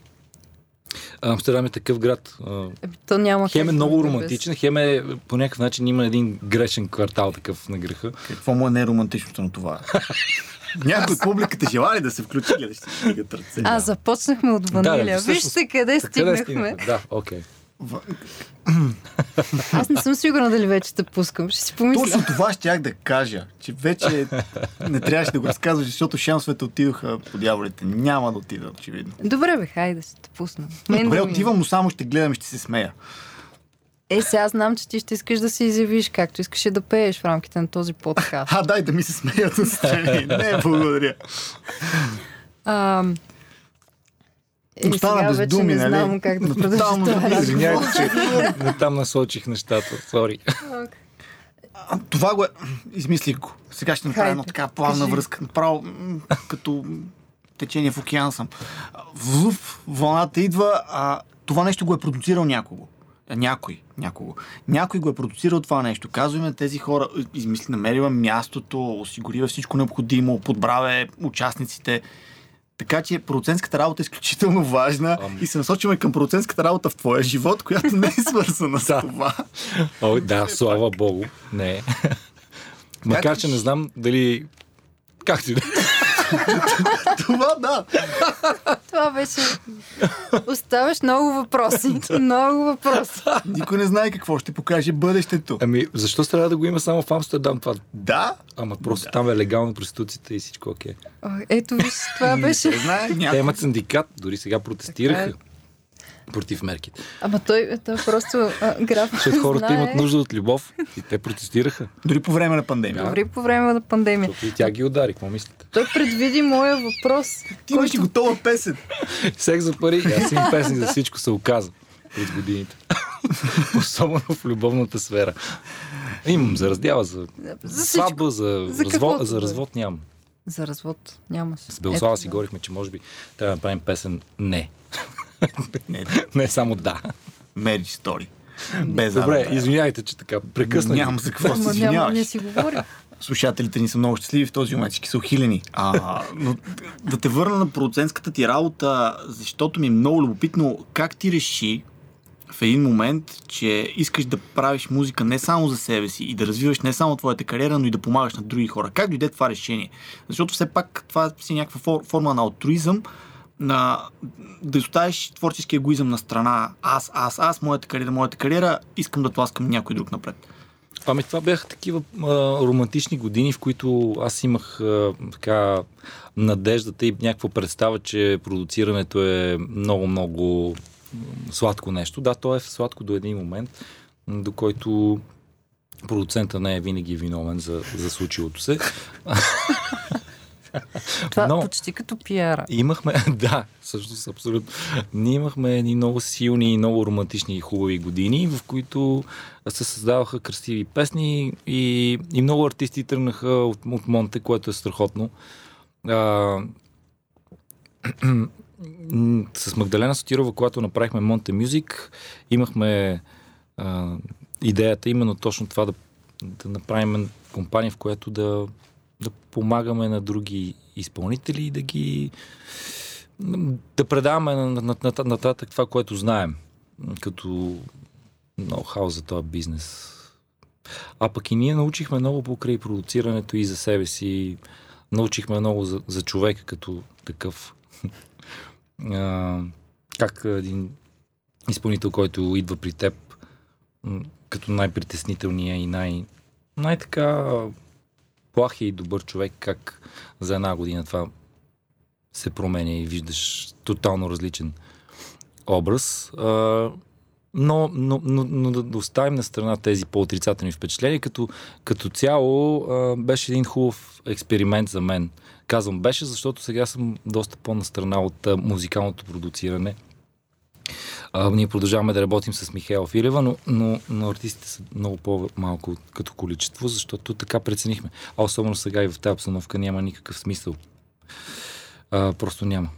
Амстердам е такъв град. Еми, то няма Хем е много да романтичен, хем е по някакъв начин има един грешен квартал такъв на греха. Какво му е неромантичното на това? *laughs* Някой от публиката желали да се включи или да ще. А, започнахме от ванилия. всъщност, Вижте къде Къде стигнахме. Да, окей. В- Аз не съм сигурна дали вече те пускам. Ще си помисля. Точно това щях да кажа, че вече не трябваше да го разказваш, защото шансовете отидоха по дяволите. Няма да отида, очевидно. Добре, бе, хайде, ще те пусна. Мен Добре, да отивам, но само ще гледам и ще се смея. Е, сега знам, че ти ще искаш да се изявиш, както искаш да пееш в рамките на този подкаст. А, дай да ми се смеят отстрани. Не, благодаря. А, Остана сега без думи, не нали? знам как да продължа Тотално това. Извинявайте, че *laughs* не там насочих нещата. Сори. А, това го е... Измислих го. Сега ще направя една така плавна кажи. връзка. Направо като течение в океан съм. Влуп, вълната идва, а това нещо го е продуцирал някого. Някой, някого. Някой го е продуцирал това нещо. Казваме на тези хора, измисли, намерила мястото, осигурила всичко необходимо, подбравя участниците. Така че продуцентската работа е изключително важна Ам. и се насочваме към продуцентската работа в твоя живот, която не е свързана с това. О, да, слава богу. Не. Макар, че не знам дали... Както и да. Това да. Това беше... Оставаш много въпроси. Много въпроси. Никой не знае какво ще покаже бъдещето. Ами, защо трябва да го има само в Амстердам това? Да, Ама просто там е легално проституцията и всичко окей. О, Ето виж, това не беше... Те имат синдикат, дори сега протестираха Така против мерките. Ама той, той просто а, граф Защото хората знае. имат нужда от любов и те протестираха. Дори по време на пандемия. Дори по време на пандемия. Защото и тя ги удари. Какво мислите? Той предвиди моя въпрос. Ти имаш и готова песен. Секс за пари. Аз имам *laughs* песни за всичко се оказа през годините. *laughs* Особено в любовната сфера. Имам за раздяла, за, За сватба, за, За развод, каквото за е. развод нямам. За развод нямаше. С Белслава Ето, си да. говорихме, че може би трябва да направим песен не. Не, Не само да. Marriage Story. Без Добре, А, извинявайте, че така прекъснах. Нямам за какво да се Ама няма, не извиняваш. си говори. *laughs* Слушателите ни са много щастливи в този момент, всички са ухилени. А, но да те върна на продуцентската ти работа, защото ми е много любопитно как ти реши в един момент, че искаш да правиш музика не само за себе си и да развиваш не само твоята кариера, но и да помагаш на други хора. Как дойде това решение? Защото все пак това си някаква фор, форма на алтруизъм, на да оставиш творчески егоизъм на страна. Аз, аз, аз, моята кариера, моята кариера, искам да тласкам някой друг напред. Ами това бяха такива а, романтични години, в които аз имах а, така надеждата и някаква представа, че продуцирането е много-много сладко нещо. Да, то е сладко до един момент, до който продуцента не е винаги виновен за, за случилото се. *laughs* Това Но- почти като пиара. Имахме, *laughs* да, всъщност абсолютно. Ние имахме едни много силни, много романтични и хубави години, в които се създаваха красиви песни и, и много артисти тръгнаха от, от Монте, което е страхотно. А, *clears throat* с Магдалена Сотирова, когато направихме Монте Мюзик, имахме а, идеята именно точно това да, да направим компания, в която да, да помагаме на други изпълнители и да ги да предаваме на- на- нататък това, което знаем като ноу-хау за този бизнес. А пък и ние научихме много покрай продуцирането и за себе си. научихме много за, за човека като такъв. *laughs* а, как един изпълнител, който идва при теб като най-притеснителния и най- най-така плахия и добър човек, как за една година това се променя и виждаш тотално различен образ. А, но, но, но, но да оставим на страна тези по-отрицателни впечатления, като, като цяло а, беше един хубав експеримент за мен. Казвам беше, защото сега съм доста по-на страна от а, музикалното продуциране. А, ние продължаваме да работим с Михаил Филева, но, но, но артистите са много по-малко като количество, защото така преценихме. А особено сега и в тази обстановка няма никакъв смисъл. А, просто няма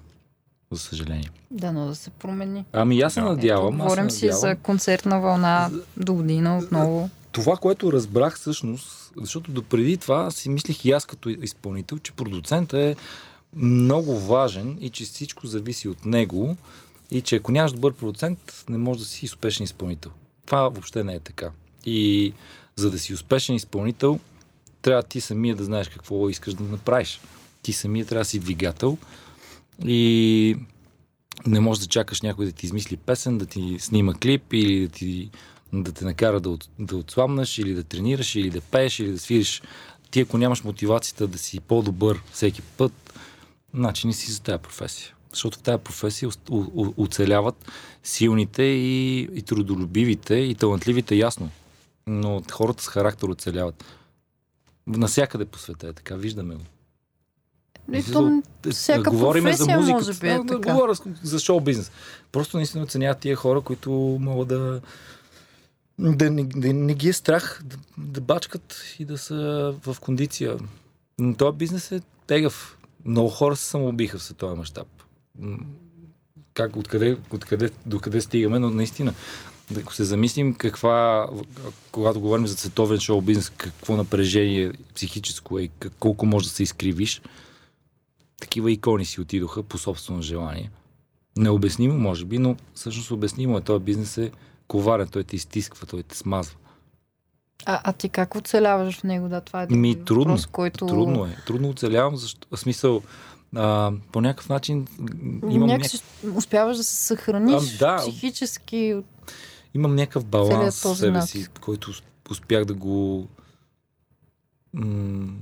за съжаление. Да, но да се промени. Ами аз се Ето, надявам. се говорим си за концертна вълна до година отново. Това, което разбрах всъщност, защото допреди това си мислих и аз като изпълнител, че продуцентът е много важен и че всичко зависи от него и че ако нямаш добър продуцент, не можеш да си успешен изпълнител. Това въобще не е така. И за да си успешен изпълнител, трябва ти самия да знаеш какво искаш да направиш. Ти самия трябва да си двигател и не можеш да чакаш някой да ти измисли песен, да ти снима клип или да, ти, да те накара да, от, да отслабнеш или да тренираш или да пееш или да свириш. Ти ако нямаш мотивацията да си по-добър всеки път, значи не си за тази професия. Защото в тази професия оцеляват силните и, и трудолюбивите и талантливите, ясно. Но хората с характер оцеляват. Насякъде по света е така, виждаме го. И то, всяка Говориме професия музиката. може би е Да, така. говоря за шоу бизнес. Просто наистина оценяват тия хора, които могат да да не, да не ги е страх да, да бачкат и да са в кондиция. Но този бизнес е тегъв. Много хора се самоубиха в световен мащаб. Как, откъде, откъде, до къде стигаме, но наистина, ако се замислим каква, когато говорим за световен шоу бизнес, какво напрежение психическо е колко може да се изкривиш, такива икони си отидоха по собствено желание. Необяснимо, може би, но всъщност обяснимо е. Този бизнес е коварен, той те изтисква, той те смазва. А, а ти как оцеляваш в него? Да, това е Ми, трудно. въпрос, който... Трудно е. Трудно оцелявам, защото в смисъл а, по някакъв начин имам, Някакси успяваш да се съхраниш А, да. психически. имам някакъв баланс в себе натиск. си, който успях да го м-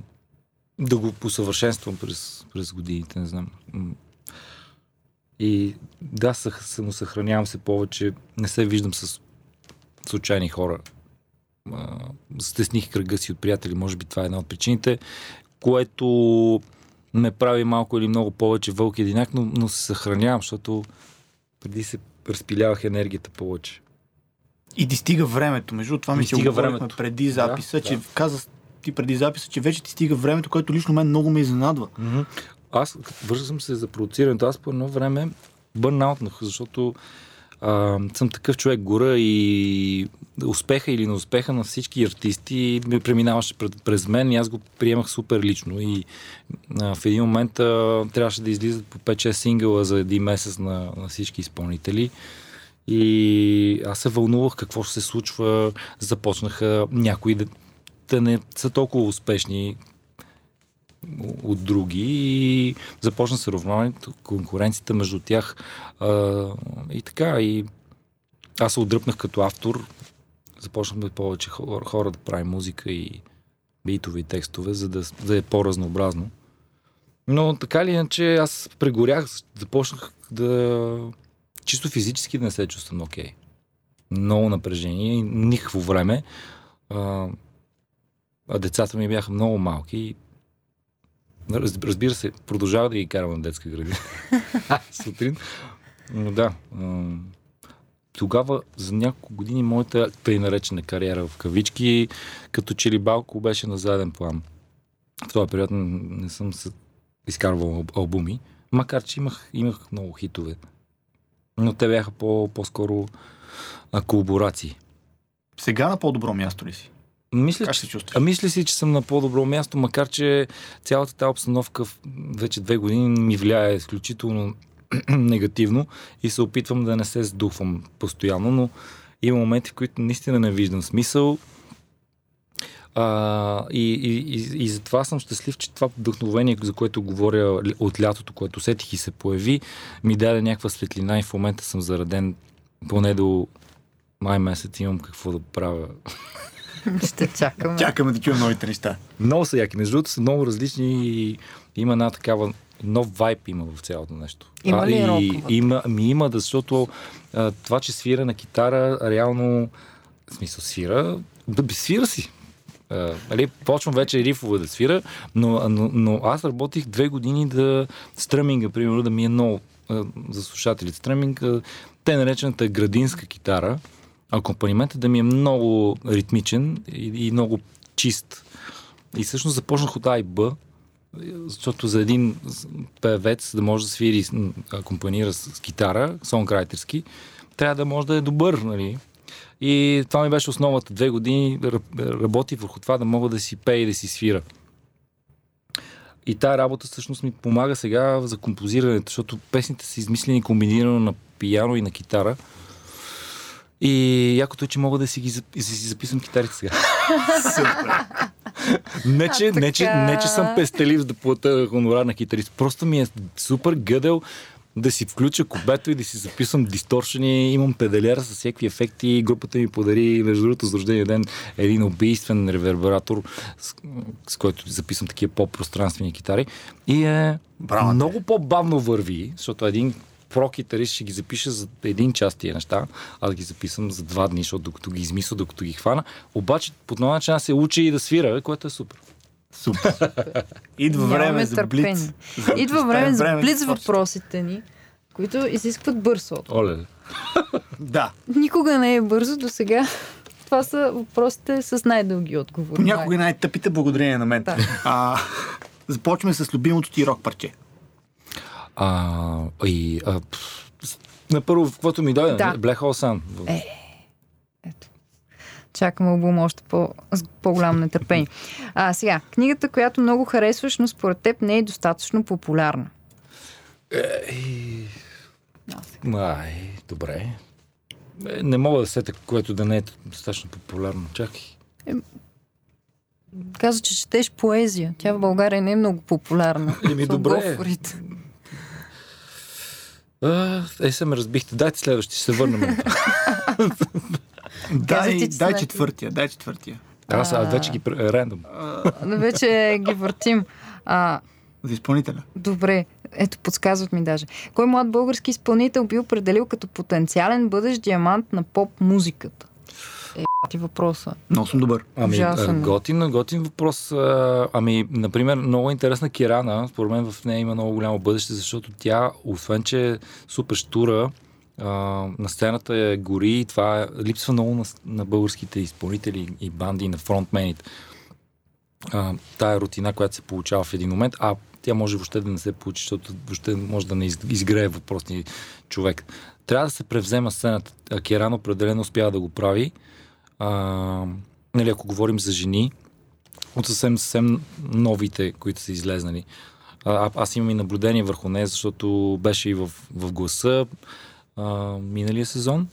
да го посъвършенствам през, през годините, не знам. И да, съх- самосъхранявам се повече, не се виждам с случайни хора. А, Стесних кръга си от приятели, може би това е една от причините, което ме прави малко или много повече вълк и единак, но, но се съхранявам, защото преди се разпилявах енергията повече. И ти стига времето. Между това ми си стига времето. преди записа, Да, че да. каза ти преди записа, че вече ти стига времето, което лично мен много ме изненадва. Аз вършам се за продуцирането. Аз по едно време бърнаутнах, защото а, съм такъв човек, гора и успеха или неуспеха на всички артисти ме преминаваше през мен и аз го приемах супер лично. И а, в един момент а, трябваше да излизат по 5-6 сингъла за един месец на, на всички изпълнители. И аз се вълнувах какво ще се случва. Започнаха някои да, да не са толкова успешни, от други и започна се равнаването, конкуренцията между тях а, и така и аз се отдръпнах като автор започнахме повече хора, хора да правим музика и битове и текстове, за да, да е по-разнообразно. Но така или иначе аз прегорях, започнах да чисто физически да не се чувствам окей. Много напрежение, никакво време. А, а децата ми бяха много малки и Разбира се, продължава да ги карам на детска градина. *laughs* Сутрин. Но да. Тогава за няколко години моята тъй наречена кариера в кавички, като че ли балко беше на заден план. В този период не съм се изкарвал ал- албуми, макар че имах, имах много хитове. Но те бяха по, по-скоро колаборации. Сега на по-добро място ли си? Мисля, Как се чувстваш? А мисля си, че съм на по-добро място, макар че цялата тази обстановка вече две години ми влияе изключително *clears throat* негативно и се опитвам да не се сдухвам постоянно, но има моменти, в които наистина не виждам смисъл. А, и, и, и, и затова съм щастлив, че това вдъхновение, за което говоря от лятото, което усетих и се появи, ми даде някаква светлина и в момента съм зареден поне до май месец имам какво да правя. *laughs* *laughs* Ще чакаме. Чакаме да чуем новите неща. Много са яки. Между другото са много различни и има една такава нов вайп има в цялото нещо. Има ли и, роковата? има, ми има, да, защото а, това, че свира на китара, реално, в смисъл свира, да би свира си. А, нали, почвам вече рифове да свира, но, но, но аз работих две години да стръминга, примерно, да ми е много а, за слушателите. Стръминг, а, те наречената градинска китара, акомпаниментът да ми е много ритмичен и, и много чист. И всъщност започнах от А защото за един певец да може да свири, акомпанира с, с китара, сонграйтерски, трябва да може да е добър, нали? И това ми беше основата. Две години ра- работи върху това да мога да си пея и да си свира. И тая работа всъщност ми помага сега за композирането, защото песните са измислени комбинирано на пияно и на китара. И якото е, че мога да си ги да си записвам китарите сега. не, че, не, че, не, че съм пестелив да плата хонорар на китарист. Просто ми е супер гъдел да си включа кубето и да си записвам дисторшени. Имам педалера с всякакви ефекти. Групата ми подари, между другото, за рождения ден един убийствен ревербератор, с, с който записвам такива по-пространствени китари. И е Браво много по-бавно върви, защото един про-китарист ще ги запише за един час тия неща, а да ги записвам за два дни, защото докато ги измисля, докато ги хвана. Обаче по този начин аз се учи и да свира, което е супер. Супер. Идва време за блиц. Идва време за блиц въпросите ни, които изискват бърз отговор. Оле. Да. Никога не е бързо до сега. Това са въпросите с най-дълги отговори. Понякога най-тъпите благодарение на мен. Да. А, започваме с любимото ти рок парче. А, и, а, на първо, каквото ми дойде, Да. Black Hole Sun. Е. Ето. Чакам албум още по, с по-голямо нетърпение. А, сега, книгата, която много харесваш, но според теб не е достатъчно популярна. Ей, Май, добре. Е, Не мога да сета, което да не е достатъчно популярно. Чакай. Каза, че четеш поезия. Тя в България не е много популярна. Еми, добре. А, е, се ме разбихте. Дайте следващи, ще се върнем. на това. *laughs* Дай, дай четвъртия, дай четвъртия. Аз аз вече ги пр- рендом. Вече ги въртим. А, За изпълнителя. добре, ето подсказват ми даже. Кой млад български изпълнител би определил като потенциален бъдещ диамант на поп-музиката? Е, ти въпроса. Много съм добър. Ами, Ужасен. готин, готин въпрос. Ами, например, много интересна Кирана. Според мен в нея има много голямо бъдеще, защото тя, освен че е супер штура, а, на сцената е гори и това е, липсва много на, на българските изпълнители и банди, и на фронтмените. А, тая рутина, която се получава в един момент, а тя може въобще да не се получи, защото въобще може да не из- изгрее въпросния човек. Трябва да се превзема сцената. А Керан определено успява да го прави. А, нали, ако говорим за жени, от съвсем, съвсем новите, които са излезнали. А, аз имам и наблюдение върху нея, защото беше и в, в гласа а, миналия сезон.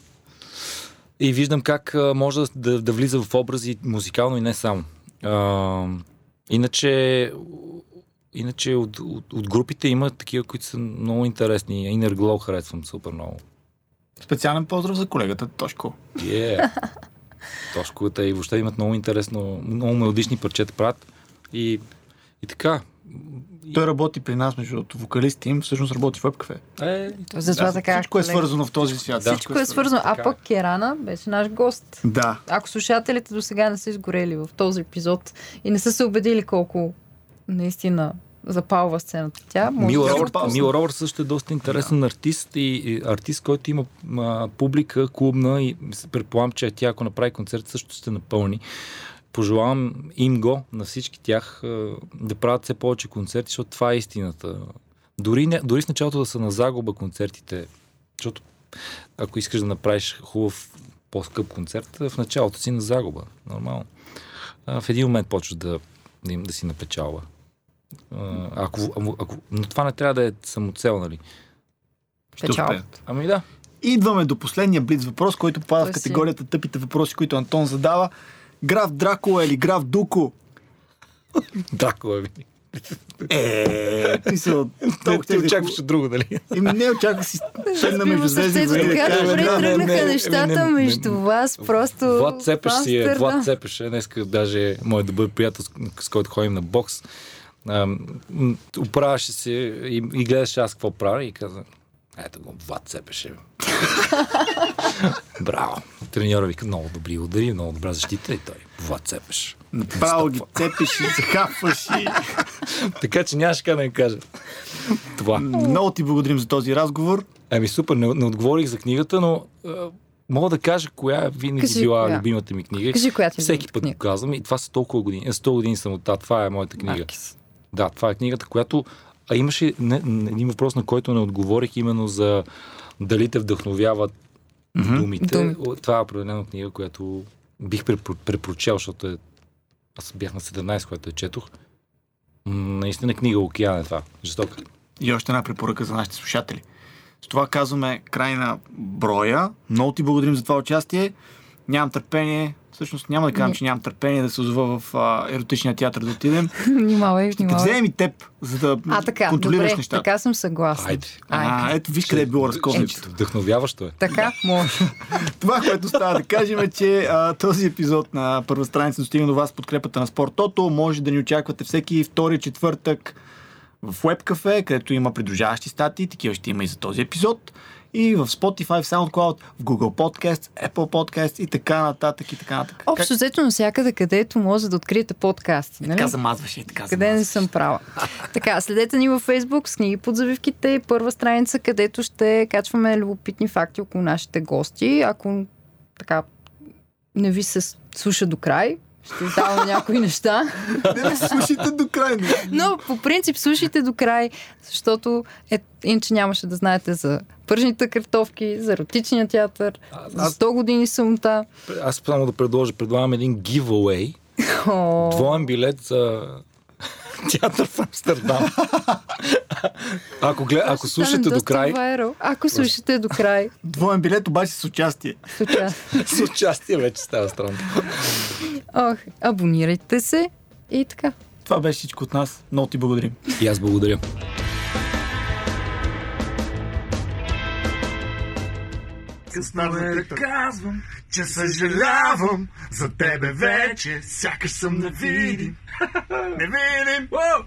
И виждам как а, може да, да влиза в образи музикално и не само. А, иначе, иначе от, от, от групите има такива, които са много интересни. Inner Glow харесвам супер много. Специален поздрав за колегата Тошко. Yeah. *laughs* Тошковата и въобще имат много интересно, много мелодични парчета правят. И, и така. Той работи при нас, между другото, вокалист им, всъщност работи в Webcafe. Е, Затова Да, така. Всичко е свързано в този свят. Всичко е свързано. А Така е. пък Керана беше наш гост. Да. Ако слушателите до сега не са изгорели в този епизод и не са се убедили колко наистина запалва сцената тя, може Мил да... Робърт- Робърт, запазна. Мил Робърт също е доста интересен артист и, и артист, който има а, публика клубна и предполагам, че тя ако направи концерт също ще напълни. Пожелавам им го на всички тях а, да правят все повече концерти, защото това е истината. Дори, не, дори с началото да са на загуба концертите, защото ако искаш да направиш хубав, по-скъп концерт, в началото си на загуба. Нормално. А, в един момент почваш да, да, им- да си напечалва. Ако, ако, ако, но това не трябва да е самоцел, нали? Ще успеят. Ами да. Идваме до последния блиц въпрос, който попада в си- категорията тъпите въпроси, които Антон задава. Граф Дракула или граф Дуко? Дракула ви. Е, ти се от... Толкова ти очакваше друго, нали? Еми не очаква си седна между звезди. да така добре да, тръгнаха не, не, нещата не, не, не. между вас, просто... Влад Цепеш си е, Влад. Цепеш е, днеска даже мой добър приятел, с който ходим на бокс. Оправяше се и, и гледаше аз какво правя и каза, ето го, Влад Цепеше. *laughs* Браво. Треньора вика, много добри удари, много добра защита и той, Влад Цепеш. Направо ги цепиш и се хапваш и... *laughs* Така че нямаше как да ми кажа. Това. Много ти благодарим за този разговор. Ами супер, не, не отговорих за книгата, но мога да кажа коя е винаги Кажи била коя. любимата ми книга. Кажи коя ти е Всеки път книга. го казвам и това са толкова години. Е, 100 години съм от това. Това е моята книга. Маркис. Да, това е книгата, която... А имаше не, не, един въпрос, на който не отговорих, именно за дали те вдъхновяват думите. Думите. О, Това е определена книга, която бих препро- препрочел, защото е... аз бях на 17, когато я четох. Наистина книга Океан е това. Жестока. И още една препоръка за нашите слушатели. С това казваме край на броя. Много ти благодарим за това участие. Нямам търпение. Всъщност няма да кажам, че нямам търпение да се озова в а, еротичния театър да отидем. *laughs* Внимавай, Ще внимавай. вземем и теб, за да А, така, контролираш добре, нещата. така съм съгласна. Айде. А, ето виж къде е било разковничето. Вдъхновяващо е. Така, може. *laughs* Това, което става да кажем е, че а, този епизод на първа страница достигна до вас подкрепата на Спорт Тото. Може да ни очаквате всеки втори четвъртък в WebCafe, където има придружаващи статии. Такива ще има и за този епизод. И в Spotify, в SoundCloud, в Google Podcast, Apple Podcast и така нататък и така нататък. Общо взето навсякъде, където може да откриете подкасти. Нали? Така замазваш и така Къде не замазваш. съм права. *laughs* така, следете ни във Facebook с книги под завивките и първа страница, където ще качваме любопитни факти около нашите гости. Ако така не ви се слуша до край, ще издавам някои неща. Не ме слушайте до край. не. Но по принцип слушайте до край, защото е, иначе нямаше да знаете за пържните картофки, за еротичния театър, за аз- 100 години самота. Аз само да предложа, предлагам един giveaway. О, Двоен билет за театър в Амстердам. ако, глед, ако слушате до край, Viral. Ако слушате до край, Двоен билет обаче с участие. с участие. *laughs* с участие вече става странно. Ох, абонирайте се и така. Това беше всичко от нас. Много ти благодарим. И аз благодаря. Късна да казвам, че съжалявам за тебе вече, сякаш съм невидим. невидим! О!